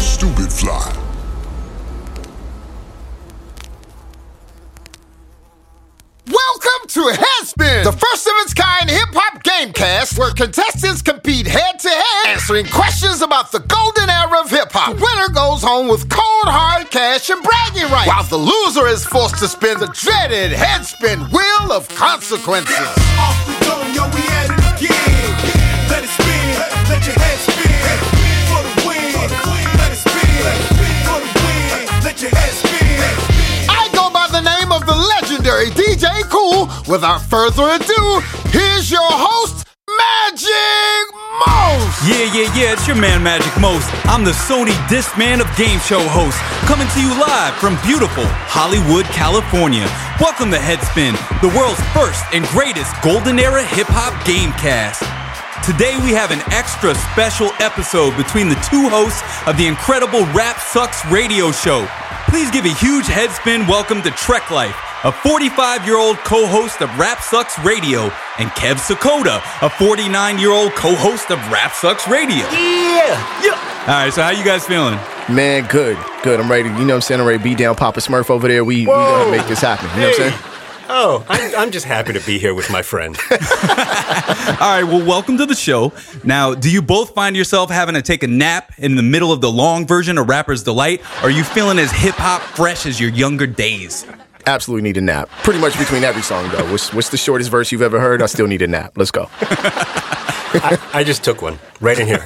Stupid Fly. Welcome to Headspin, the first of its kind hip hop gamecast where contestants compete head to head, answering questions about the golden era of hip hop. The winner goes home with cold hard cash and bragging rights, while the loser is forced to spin the dreaded Headspin wheel of consequences. Without further ado, here's your host, Magic Most. Yeah, yeah, yeah, it's your man Magic Most. I'm the Sony Discman of Game Show host, coming to you live from beautiful Hollywood, California. Welcome to Headspin, the world's first and greatest golden era hip hop gamecast. Today we have an extra special episode between the two hosts of the incredible Rap Sucks radio show. Please give a huge headspin welcome to Trek Life, a 45 year old co host of Rap Sucks Radio, and Kev Sakota, a 49 year old co host of Rap Sucks Radio. Yeah, yeah. All right, so how you guys feeling? Man, good, good. I'm ready. You know what I'm saying? I'm ready to beat down Papa Smurf over there. We, we gonna make this happen. You know what I'm saying? Oh, I'm, I'm just happy to be here with my friend. All right, well, welcome to the show. Now, do you both find yourself having to take a nap in the middle of the long version of Rapper's Delight? Or are you feeling as hip hop fresh as your younger days? Absolutely need a nap. Pretty much between every song, though. What's, what's the shortest verse you've ever heard? I still need a nap. Let's go. I, I just took one right in here.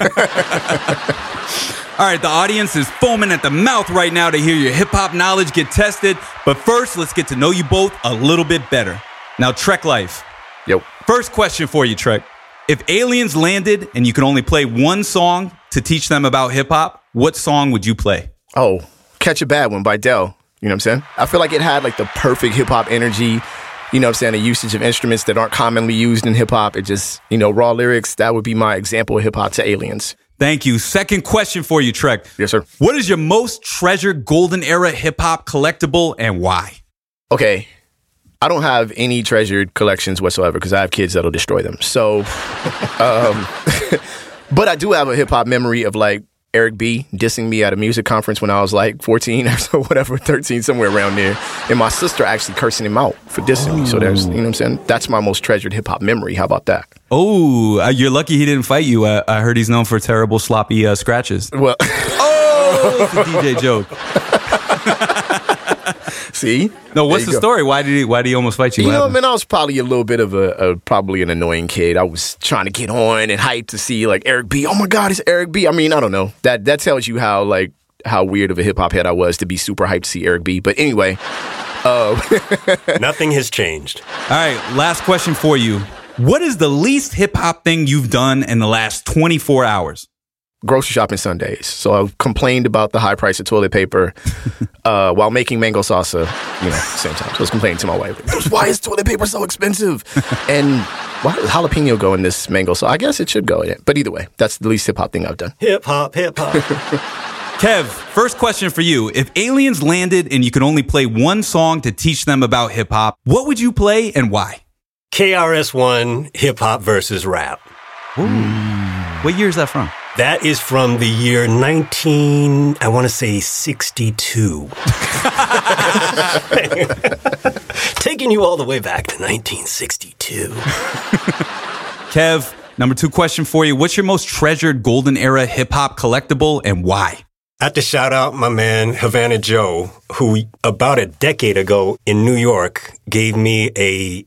All right, the audience is foaming at the mouth right now to hear your hip hop knowledge get tested. But first, let's get to know you both a little bit better. Now, Trek Life. Yep. First question for you, Trek. If aliens landed and you could only play one song to teach them about hip hop, what song would you play? Oh, Catch a Bad One by Del. You know what I'm saying? I feel like it had like the perfect hip hop energy. You know what I'm saying? The usage of instruments that aren't commonly used in hip hop. It just, you know, raw lyrics. That would be my example of hip hop to aliens. Thank you. Second question for you, Trek. Yes, sir. What is your most treasured golden era hip hop collectible and why? Okay. I don't have any treasured collections whatsoever because I have kids that'll destroy them. So, um, but I do have a hip hop memory of like Eric B dissing me at a music conference when I was like 14 or so, whatever, 13, somewhere around there. And my sister actually cursing him out for dissing me. So there's, you know what I'm saying? That's my most treasured hip hop memory. How about that? Oh, uh, you're lucky he didn't fight you. Uh, I heard he's known for terrible sloppy uh, scratches. Well, Oh, it's a DJ joke. See? No, what's the go. story? Why did he? Why did he almost fight you? You What know, happened? man, I was probably a little bit of a, a probably an annoying kid. I was trying to get on and hyped to see like Eric B. Oh my God, it's Eric B. I mean, I don't know. That that tells you how like how weird of a hip hop head I was to be super hyped to see Eric B. But anyway, uh, Nothing has changed. All right, last question for you. What is the least hip hop thing you've done in the last 24 hours? Grocery shopping Sundays. So I complained about the high price of toilet paper uh, while making mango salsa. You know, same time. So I was complaining to my wife, "Why is toilet paper so expensive?" and why does jalapeno go in this mango sauce? I guess it should go in it. But either way, that's the least hip hop thing I've done. Hip hop, hip hop. Kev, first question for you. If aliens landed and you could only play one song to teach them about hip hop, what would you play and why? KRS-One hip hop versus rap. Ooh. What year is that from? That is from the year 19, I want to say 62. Taking you all the way back to 1962. Kev, number two question for you. What's your most treasured golden era hip hop collectible and why? I have to shout out my man Havana Joe, who about a decade ago in New York gave me a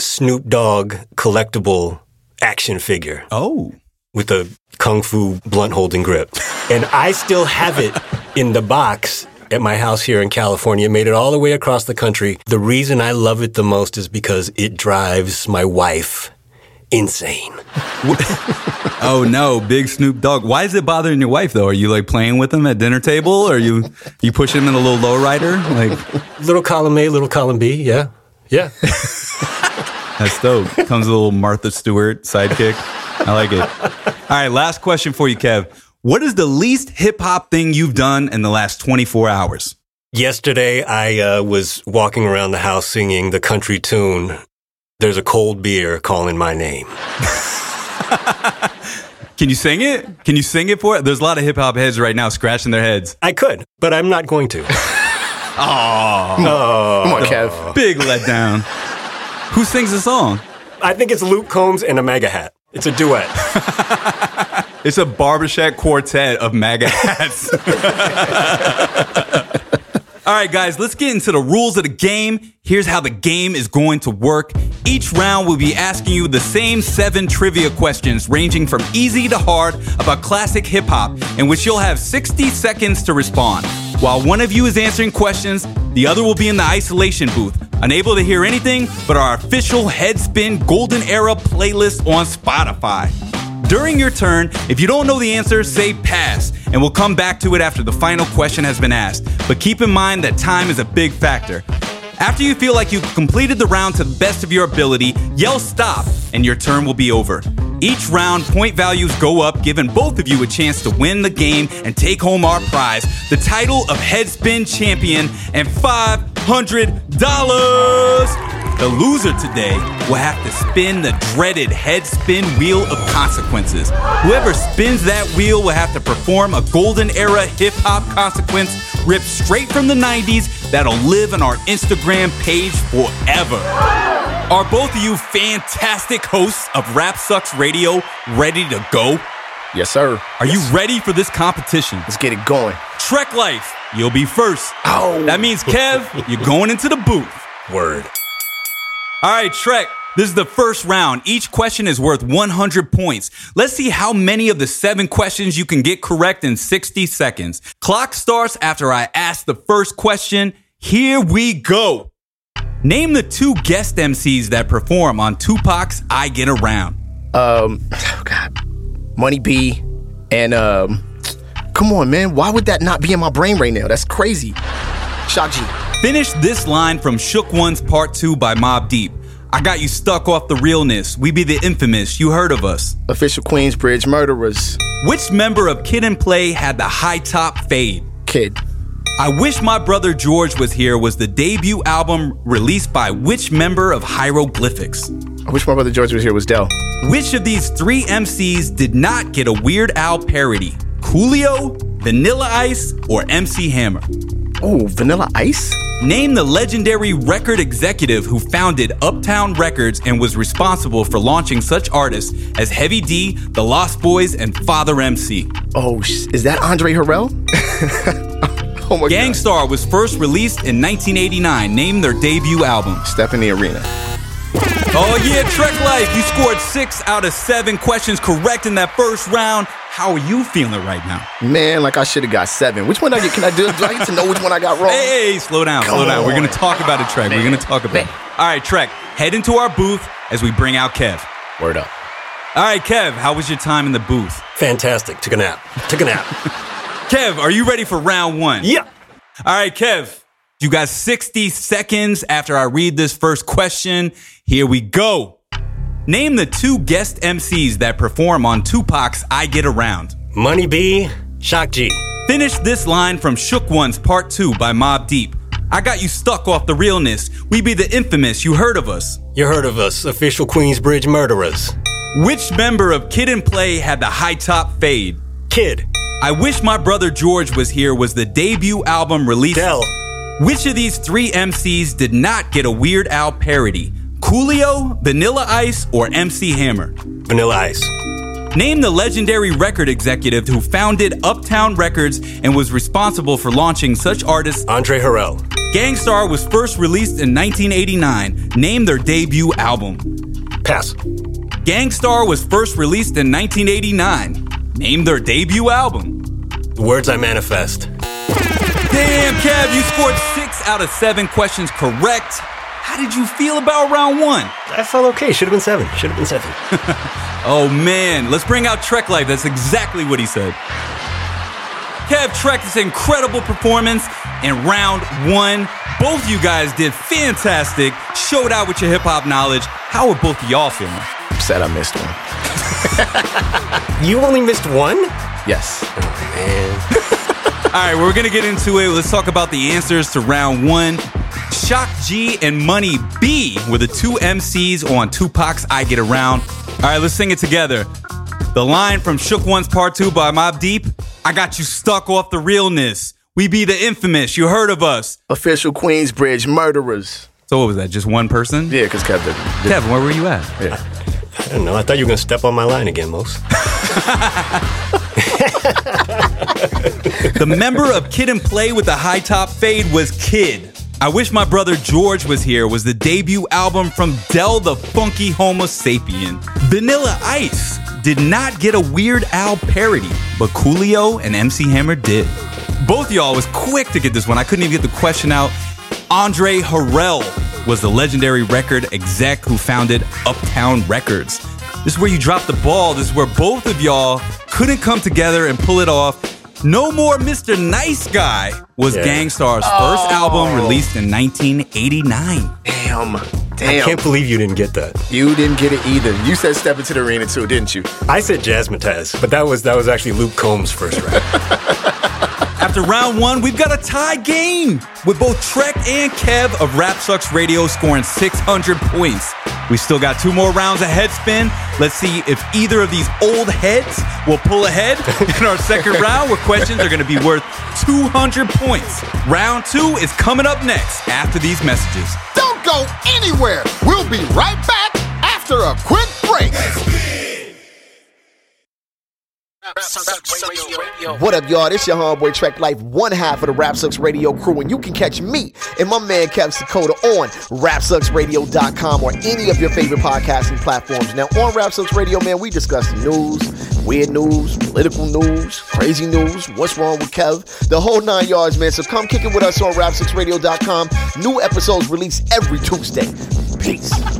Snoop Dogg collectible action figure Oh. With a kung fu blunt holding grip. And I still have it in the box at my house here in California. Made it all the way across the country. The reason I love it the most is because it drives my wife insane. Oh no, big Snoop Dogg. Why is it bothering your wife though? Are you like playing with him at dinner table? Or are you you push him in a little lowrider? Like Little column A, little column B. Yeah. Yeah. that's dope. Comes a little Martha Stewart sidekick. I like it. All right, last question for you, Kev. What is the least hip hop thing you've done in the last 24 hours? Yesterday, I uh, was walking around the house singing the country tune. There's a cold beer calling my name. Can you sing it? Can you sing it for it? There's a lot of hip hop heads right now scratching their heads. I could, but I'm not going to. Oh, Come on, Kev. Big letdown. Who sings the song? I think it's Luke Combs and a MAGA hat. It's a duet. It's a barbershop quartet of MAGA hats. All right, guys, let's get into the rules of the game. Here's how the game is going to work. Each round we'll be asking you the same seven trivia questions, ranging from easy to hard, about classic hip hop, in which you'll have 60 seconds to respond. While one of you is answering questions, the other will be in the isolation booth, unable to hear anything but our official Headspin Golden Era playlist on Spotify. During your turn, if you don't know the answer, say pass, and we'll come back to it after the final question has been asked. But keep in mind that time is a big factor. After you feel like you've completed the round to the best of your ability, yell stop, and your turn will be over. Each round, point values go up, giving both of you a chance to win the game and take home our prize the title of Headspin Champion and $500. The loser today will have to spin the dreaded headspin wheel of consequences. Whoever spins that wheel will have to perform a golden era hip hop consequence ripped straight from the 90s that'll live on our Instagram page forever. Are both of you fantastic hosts of Rap Sucks Radio ready to go? Yes, sir. Are you ready for this competition? Let's get it going. Trek Life, you'll be first. Oh. That means, Kev, you're going into the booth. Word. All right, Trek. This is the first round. Each question is worth 100 points. Let's see how many of the seven questions you can get correct in 60 seconds. Clock starts after I ask the first question. Here we go. Name the two guest MCs that perform on Tupac's I Get Around. Um, oh God, Money B, and um, come on, man. Why would that not be in my brain right now? That's crazy. Shock G. Finish this line from Shook Ones Part 2 by Mobb Deep. I got you stuck off the realness. We be the infamous. You heard of us. Official Queensbridge murderers. Which member of Kid and Play had the high top fade? Kid. I Wish My Brother George Was Here was the debut album released by which member of Hieroglyphics? I wish my brother George was here. Was Del. Which of these three MCs did not get a Weird Al parody? Coolio, Vanilla Ice, or MC Hammer? Oh, Vanilla Ice. Name the legendary record executive who founded Uptown Records and was responsible for launching such artists as Heavy D, The Lost Boyz, and Father MC. Oh, is that Andre Harrell? oh my Gang Starr was first released in 1989. Name their debut album. God. Step in the arena. Oh yeah, Trek Life. You scored six out of seven questions correct in that first round. How are you feeling right now? Man, like I should have got seven. Which one I get? Can I do? Do I get to know which one I got wrong? Hey, slow down, Come slow down. We're gonna talk about it, Trek. We're gonna talk about it. All right, Trek, head into our booth as we bring out Kev. Word up. All right, Kev, how was your time in the booth? Fantastic. Took a nap. Took a nap. Kev, are you ready for round one? yeah. All right, Kev, you got 60 seconds after I read this first question. Here we go. Name the two guest MCs that perform on Tupac's I Get Around. Money B, Shock G. Finish this line from Shook Ones Part 2 by Mobb Deep. I got you stuck off the realness. We be the infamous. You heard of us. You heard of us, official Queensbridge murderers. Which member of Kid and Play had the high top fade? Kid, I Wish My Brother George Was Here was the debut album released. Del, Which of these three MCs did not get a Weird Al parody? Coolio, Vanilla Ice, or MC Hammer? Vanilla Ice. Name the legendary record executive who founded Uptown Records and was responsible for launching such artists. Andre Harrell. Gang Starr was first released in 1989. Name their debut album. Pass. Gang Starr was first released in 1989. Name their debut album. The words I manifest. Damn, Kev, you scored six out of seven questions correct. How did you feel about round one? I felt okay. Should have been seven. Should have been seven. Oh man, let's bring out Trek Life. That's exactly what he said. Kev Trek, this incredible performance in round one. Both you guys did fantastic. Showed out with your hip hop knowledge. How are both of y'all feeling? Upset I missed one. you only missed one? Yes. Oh, Man. All right, we're gonna get into it. Let's talk about the answers to round one. Shock G and Money B were the two MCs on Tupac's I Get Around. All right, let's sing it together. The line from Shook Ones Part 2 by Mobb Deep I got you stuck off the realness. We be the infamous. You heard of us. Official Queensbridge murderers. So, what was that? Just one person? Yeah, because Kevin. did. did- Kevin, where were you at? yeah. I don't know. I thought you were going to step on my line again, Mos. The member of Kid and Play with the high top fade was Kid. I Wish My Brother George Was Here was the debut album from Del the Funky Homo Sapien. Vanilla Ice did not get a Weird Al parody, but Coolio and MC Hammer did. Both y'all was quick to get this one. I couldn't even get the question out. Andre Harrell was the legendary record exec who founded Uptown Records. This is where you drop the ball. This is where both of y'all couldn't come together and pull it off. No More Mr. Nice Guy was Yeah. Gang Starr's first oh. album released in 1989. Damn. Damn. I can't believe you didn't get that. you didn't get it either. You said step into the arena too, didn't you? I said Jazzmatazz, but that was that was actually Luke Combs' first rap. After round one, we've got a tie game with both Trek and Kev of Rap Sucks Radio scoring 600 points. We still got two more rounds of head spin. Let's see if either of these old heads will pull ahead in our second round where questions are going to be worth 200 points. Round two is coming up next after these messages. Don't go anywhere. We'll be right back after a quick break. What up, y'all? This your homeboy Trek Life, one half of the Rap Sucks Radio crew, and you can catch me and my man Kev Sakota on RapSucksRadio.com or any of your favorite podcasting platforms. Now, on Rap Sucks Radio, man, we discuss the news, weird news, political news, crazy news, what's wrong with Kev, the whole nine yards, man. So come kick it with us on RapSucksRadio.com. New episodes released every Tuesday. Peace.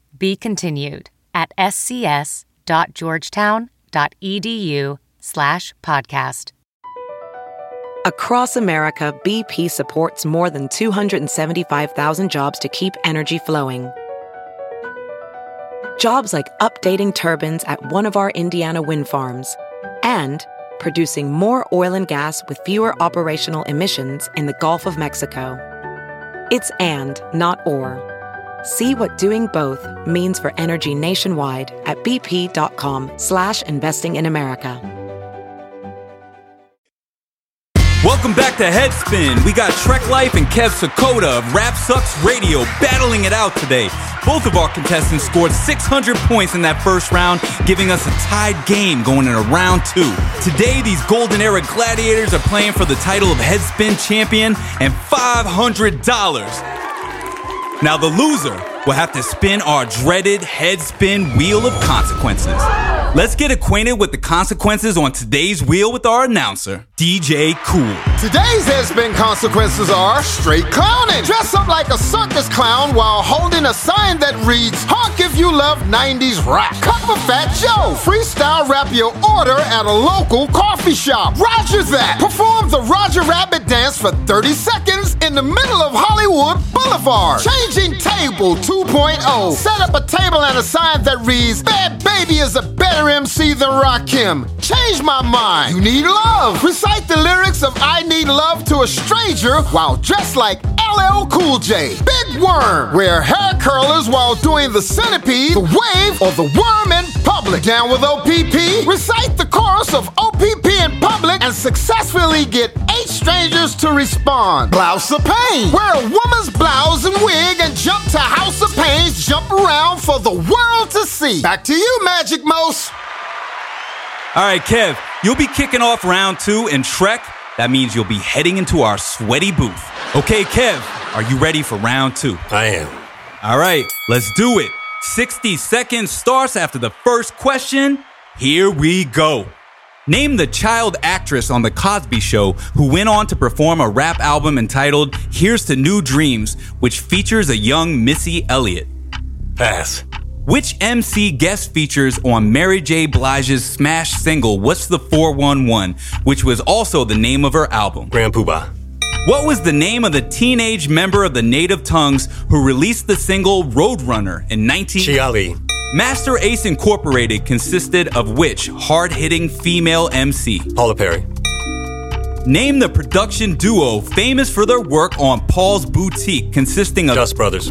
Be continued at scs.georgetown.edu slash podcast. Across America, BP supports more than 275,000 jobs to keep energy flowing. Jobs like updating turbines at one of our Indiana wind farms and producing more oil and gas with fewer operational emissions in the Gulf of Mexico. It's and, not or. See what doing both means for energy nationwide at bp.com slash investing in America. Welcome back to Headspin. We got Trek Life and Kev Sakota of Rap Sucks Radio battling it out today. Both of our contestants scored 600 points in that first round, giving us a tied game going into round two. Today, these Golden Era Gladiators are playing for the title of Headspin Champion and $500. Now, the loser will have to spin our dreaded headspin wheel of consequences. Let's get acquainted with the consequences on today's wheel with our announcer, DJ Cool. Today's headspin consequences are straight clowning. Dress up like a circus clown while holding a sign that reads, Honk if you love 90s rap. Cup of Fat Joe. Freestyle rap your order at a local coffee shop. Roger that. Perform the Roger Rabbit dance for 30 seconds in the middle of Hollywood Boulevard. Changing table 2.0. Set up a table and a sign that reads, Bhad Bhabie is a better MC than Rakim. Change my mind. You need love. Recite the lyrics of I Need Love to a stranger while dressed like LL Cool J. Big Worm. Wear hair curlers while doing the centipede, the wave, or the worm in public. Down with OPP. Recite the chorus of OPP in public and successfully get eight strangers to respond. Blouse of Pain. Wear a woman's blouse and wig for the world to see. Back to you, Magic Mouse. All right, Kev, you'll be kicking off round two in Trek. That means you'll be heading into our sweaty booth. Okay, Kev, are you ready for round two? I am. All right, let's do it. 60 seconds starts after the first question. Here we go. Name the child actress on The Cosby Show who went on to perform a rap album entitled Here's to New Dreams, which features a young Missy Elliott. Pass. Which MC guest features on Mary J. Blige's smash single What's the 411, which was also the name of her album? Grand Puba. What was the name of the teenage member of the Native Tongues who released the single Roadrunner in 19... Chiali. Masta Ace Incorporated consisted of which hard-hitting female MC? Paula Perry. Name the production duo famous for their work on Paul's Boutique, consisting of Dust Brothers.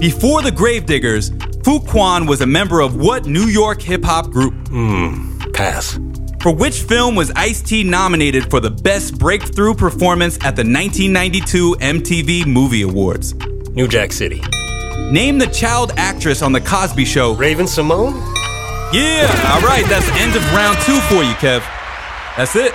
Before the Gravediggaz, Fruitkwan was a member of what New York hip hop group? Hmm, pass. For which film was Ice T nominated for the Best Breakthrough Performance at the 1992 MTV Movie Awards? New Jack City. Name the child actress on The Cosby Show. Raven Simone? Yeah, all right, that's the end of round two for you, Kev. That's it.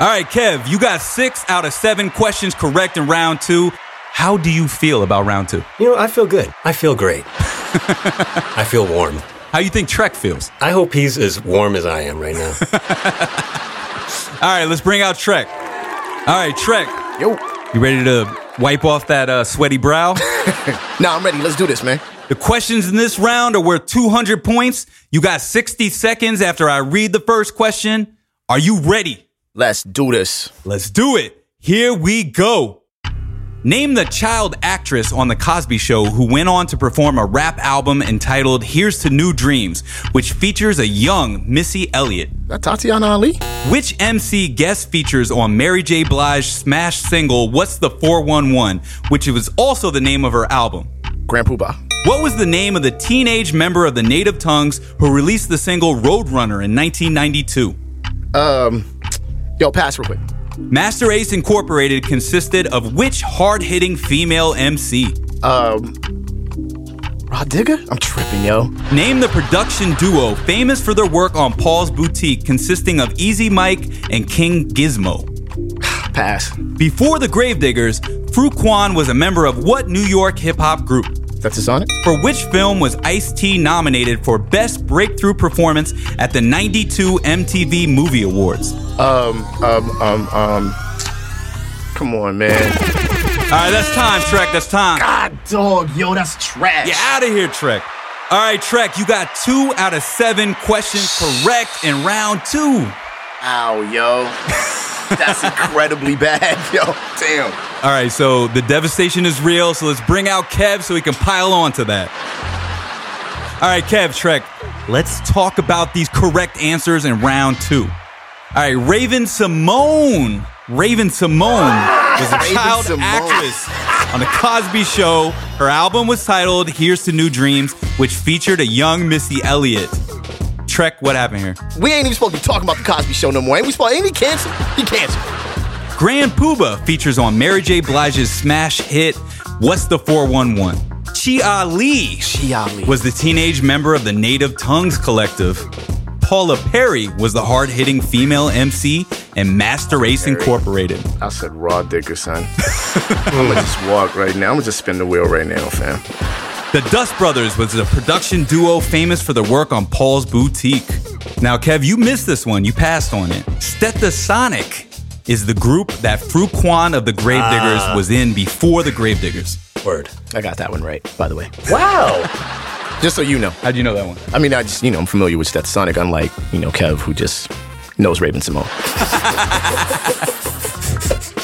All right, Kev, you got six out of seven questions correct in round two. How do you feel about round two? You know, I feel good. I feel great. I feel warm. How you think Trek feels? I hope he's as warm as I am right now. All right, let's bring out Trek. All right, Trek, Yo. you ready to wipe off that uh, sweaty brow? Nah, I'm ready. Let's do this, man. the questions in this round are worth 200 points. You got 60 seconds after I read the first question. Are you ready? Let's do this. Let's do it. Here we go. Name the child actress on The Cosby Show who went on to perform a rap album entitled Here's to New Dreams, which features a young Missy Elliott. That Tatyana Ali? Which MC guest features on Mary J. Blige's smash single What's the 411, which was also the name of her album? Grand Puba. What was the name of the teenage member of the Native Tongues who released the single Roadrunner in 1992? Um, yo, pass real quick. Masta Ace Incorporated consisted of which hard hitting female MC? Um, Rod Digger? I'm tripping, yo. Name the production duo famous for their work on Paul's Boutique, consisting of Easy Mike and King Gizmo. Pass. Before the Gravediggaz, Fruitkwan was a member of what New York hip hop group? That's a Sonic? For which film was Ice T nominated for Best Breakthrough Performance at the 92 MTV Movie Awards? Um, um, um, um. Come on, man. All right, that's time, Trek. That's time. God, dog, yo, that's trash. Get out of here, Trek. All right, Trek, you got two out of seven questions correct in round two. Ow, yo. That's incredibly bad, yo. Damn. All right, so the devastation is real, so let's bring out Kev so we can pile on to that. All right, Kev, Trek, let's talk about these correct answers in round two. All right, Raven Simone. Raven Simone was a Raven child Simone. actress on The Cosby Show. Her album was titled Here's to New Dreams, which featured a young Missy Elliott. Trek, what happened here? We ain't even supposed to be talking about the Cosby Show no more. Ain't we supposed? Ain't he canceled? He canceled. Grand Puba features on Mary J. Blige's smash hit What's the 411? Chi Ali Chi Ali. was the teenage member of the Native Tongues Collective. Paula Perry was the hard-hitting female MC and Masta Ace Incorporated. I said Raw Digger, son. I'm gonna just walk right now. I'm gonna just spin the wheel right now, fam. The Dust Brothers was a production duo famous for their work on Paul's Boutique. Now, Kev, you missed this one. You passed on it. Stetsasonic is the group that Fruitkwan of the Gravediggaz ah. was in before the Gravediggaz. Word. I got that one right, by the way. Wow. Just so you know. How'd you know that one? I mean, I just, you know, I'm familiar with Sonic, unlike, you know, Kev, who just knows Raven Simone.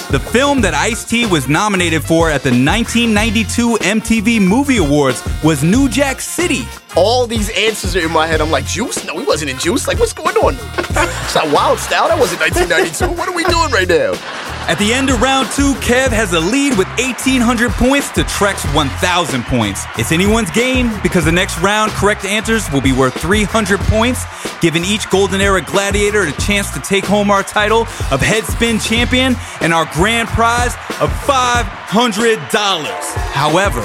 The film that Ice T was nominated for at the 1992 MTV Movie Awards was New Jack City. All these answers are in my head. I'm like, Juice? No, he wasn't in Juice. Like, what's going on? it's not Wild Style. That wasn't 1992. what are we doing right now? At the end of round two, Kev has a lead with 1,800 points to Trek's 1,000 points. It's anyone's game because the next round correct answers will be worth 300 points, giving each Golden Era Gladiator a chance to take home our title of Headspin Champion and our grand prize of $500. However,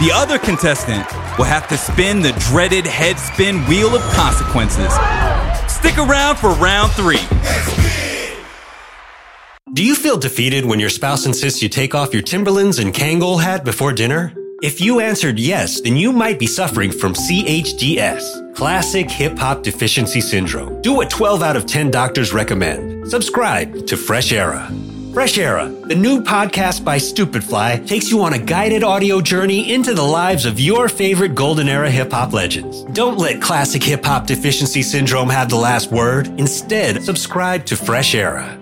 the other contestant will have to spin the dreaded headspin wheel of consequences. Stick around for round three. Do you feel defeated when your spouse insists you take off your Timberlands and Kangol hat before dinner? If you answered yes, then you might be suffering from CHDS, Classic Hip Hop Deficiency Syndrome. Do what 12 out of 10 doctors recommend. Subscribe to Fresh Era. Fresh Era, the new podcast by Stupidfly, takes you on a guided audio journey into the lives of your favorite golden era hip hop legends. Don't let classic hip hop deficiency syndrome have the last word. Instead, subscribe to Fresh Era.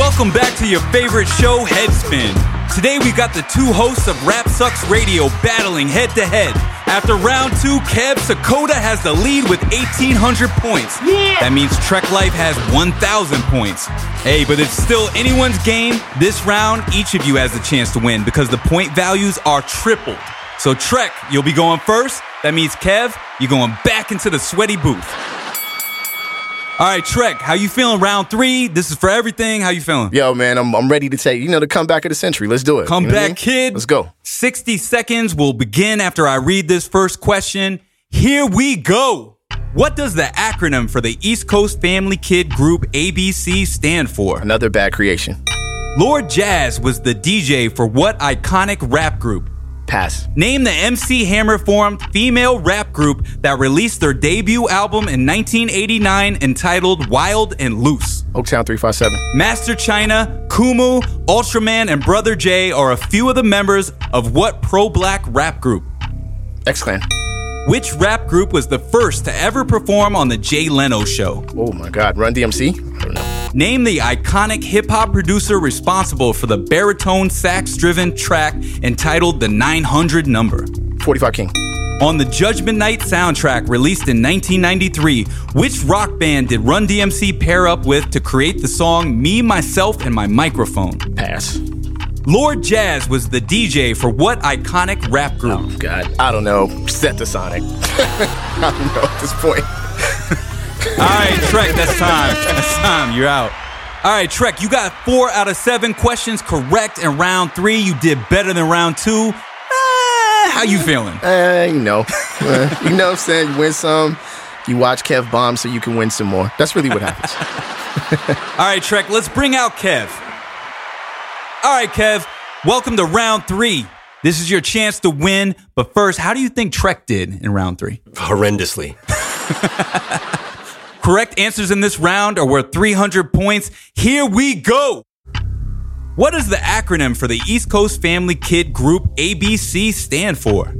Welcome back to your favorite show, Headspin. Today we got the two hosts of Rap Sucks Radio battling head to head. After round two, Kev Sakota has the lead with 1,800 points. Yeah. That means Trek Life has 1,000 points. Hey, but it's still anyone's game. This round, each of you has the chance to win because the point values are tripled. So Trek, you'll be going first. That means Kev, you're going back into the sweaty booth. All right, Trek, how you feeling? Round three. This is for everything. How you feeling? Yo, man, I'm, I'm ready to take, you know, the comeback of the century. Let's do it. Come You know what I back, mean? kid. Let's go. 60 seconds will begin after I read this first question. Here we go. What does the acronym for the East Coast Family Kid Group ABC stand for? Another bad creation. Lord Jazz was the DJ for what iconic rap group? Pass. Name the MC Hammer formed female rap group that released their debut album in 1989 entitled Wild and Loose. Oaktown 357. Master China, Kumu, Ultraman, and Brother J are a few of the members of what pro black rap group? X Clan. Which rap group was the first to ever perform on The Jay Leno Show? Oh my God. Run DMC? I don't know. Name the iconic hip hop producer responsible for the baritone sax driven track entitled The 900 Number. 45 King. On the Judgment Night soundtrack released in 1993, which rock band did Run DMC pair up with to create the song Me, Myself, and My Microphone? Pass. Lord Jazz was the DJ for what iconic rap group? Oh God. I don't know. Stetsasonic. I don't know at this point. All right, Trek, that's time. That's time. You're out. All right, Trek, you got four out of seven questions correct in round three. You did better than round two. Ah, how you feeling? Uh, you know. Uh, you know what I'm saying? You win some, you watch Kev bomb so you can win some more. That's really what happens. All right, Trek, let's bring out Kev. All right, Kev, welcome to round three. This is your chance to win. But first, how do you think Trek did in round three? Horrendously. Correct answers in this round are worth 300 points. Here we go. What does the acronym for the East Coast Family Kid Group ABC stand for?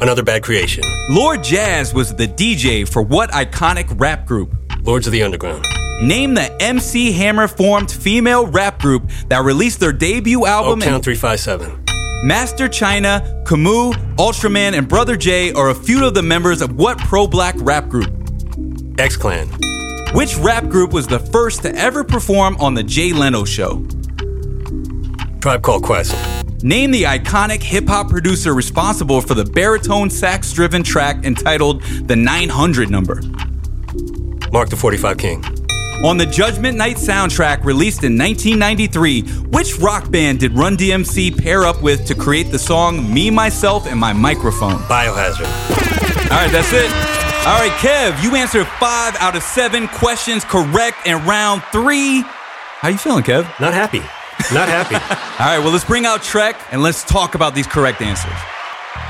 Another bad creation. Lord Jazz was the DJ for what iconic rap group? Lords of the Underground. Name the MC Hammer formed female rap group that released their debut album. Oaktown in 357. Master China, Camus, Ultraman, and Brother J are a few of the members of what pro black rap group? X Clan. Which rap group was the first to ever perform on The Jay Leno Show? Tribe Called Quest. Name the iconic hip hop producer responsible for the baritone sax driven track entitled The 900 Number. Mark the 45 King. On the Judgment Night soundtrack released in 1993, which rock band did Run DMC pair up with to create the song Me, Myself, and My Microphone? Biohazard. All right, that's it. All right, Kev, you answered five out of seven questions correct in round three. How you feeling, Kev? Not happy. Not happy. All right, well, let's bring out Trek and let's talk about these correct answers.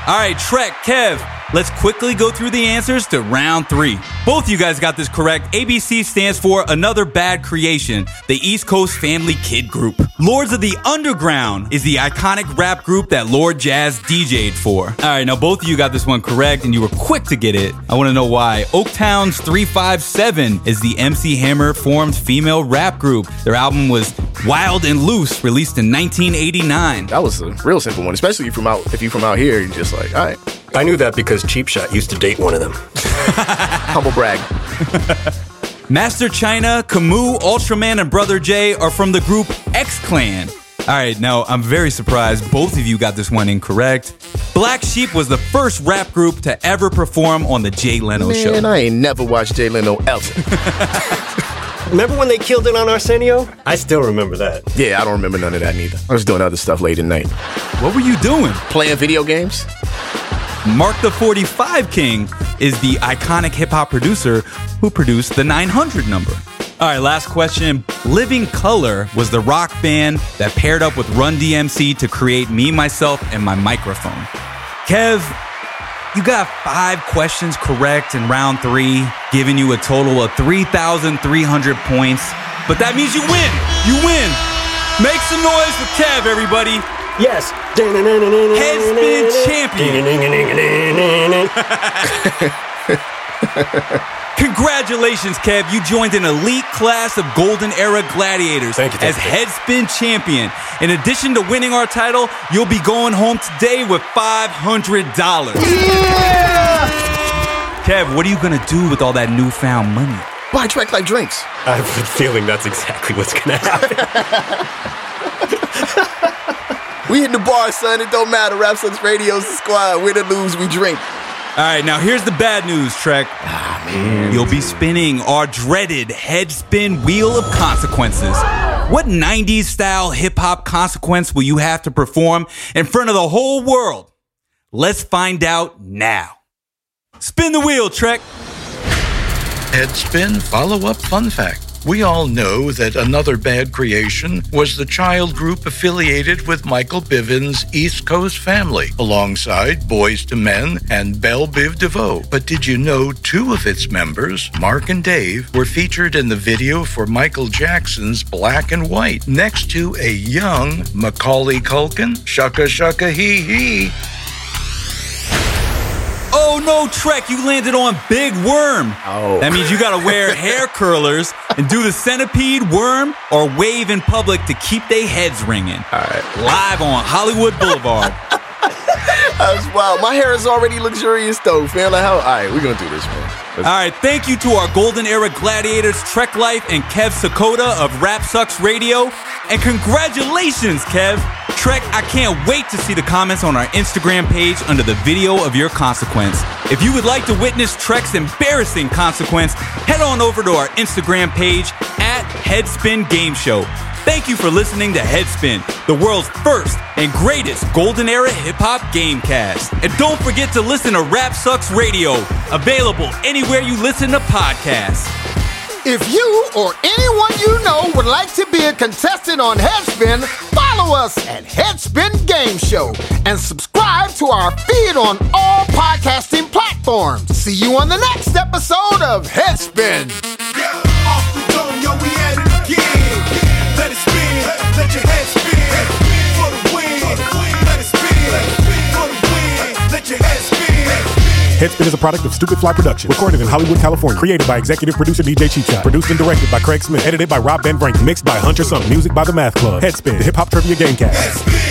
All right, Trek, Kev, Let's quickly go through the answers to round three. Both you guys got this correct. ABC stands for Another Bad Creation, the East Coast Family Kid Group. Lords of the Underground is the iconic rap group that Lord Jazz DJ'd for. All right, now both of you got this one correct and you were quick to get it. I want to know why. Oaktown's 357 is the MC Hammer formed female rap group. Their album was Wild and Loose, released in 1989. That was a real simple one, especially if you from out if you from out here. You're just like, all right, I knew that because Cheap Shot used to date one of them. humble brag. Master China, Kamu, Ultraman, and Brother J are from the group X Clan. All right, now I'm very surprised both of you got this one incorrect. Black Sheep was the first rap group to ever perform on the Jay Leno show. Man, I ain't never watched Jay Leno ever. Remember when they killed it on Arsenio? I still remember that. yeah, I don't remember none of that neither. I was doing other stuff late at night, What were you doing? playing video games. Mark the 45 King is the iconic hip hop producer who produced the 900 number. All right, last question. Living Colour was the rock band that paired up with Run DMC to create Me, Myself, and My Microphone. Kev, you got five questions correct in round three, giving you a total of 3,300 points. But that means you win. You win. Make some noise for Kev, everybody. Yes. Headspin champion. Congratulations, Kev. You joined an elite class of Golden Era gladiators Thank you, thank as you, thank Headspin champion. In addition to winning our title, you'll be going home today with $500. Yeah! Kev, what are you going to do with all that newfound money? Buy track like drinks. I have a feeling that's exactly what's gonna happen. We in the bar, son. It don't matter. Rap Sucks Radio's the squad. Win or lose, we drink. All right, now here's the bad news, Trek. Ah, man. You'll be spinning our dreaded head spin wheel of consequences. What 90s style hip hop consequence will you have to perform in front of the whole world? Let's find out now. Spin the wheel, Trek. Headspin follow up fun fact. We all know that Another Bad Creation was the child group affiliated with Michael Bivins' East Coast family, alongside Boyz II Men and Bell Biv DeVoe. But did you know two of its members, Mark and Dave, were featured in the video for Michael Jackson's Black and White, next to a young Macaulay Culkin? Shucka shucka hee hee. No, Trek, you landed on Big Worm. Oh. That means you gotta wear hair curlers and do the centipede worm or wave in public to keep their heads ringing. All right. Live on Hollywood Boulevard. That's wild. My hair is already luxurious though, fam. Like how? All right, we're gonna do this, one. Let's- All right, thank you to our Golden Era Gladiators, Trek Life, and Kev Sakota of Rap Sucks Radio. And congratulations, Kev. Trek, I can't wait to see the comments on our Instagram page under the video of your consequence. If you would like to witness Trek's embarrassing consequence, head on over to our Instagram page at Headspin Game Show. Thank you for listening to Headspin, the world's first and greatest Golden Era hip hop gamecast. And don't forget to listen to Rap Sucks Radio, available anywhere you listen to podcasts. If you or anyone you know would like to be a contestant on Headspin, follow us at Headspin Game Show and subscribe to our feed on all podcasting platforms. See you on the next episode of Headspin. Off Headspin is a product of Stupid Fly Production. Recorded in Hollywood, California. Created by executive producer DJ Cheap. Produced and directed by Craig Smith. Edited by Rob Van Frank. Mixed by Hunter Sunk. Music by The Math Club. Headspin, the hip hop trivia gamecast. Spin.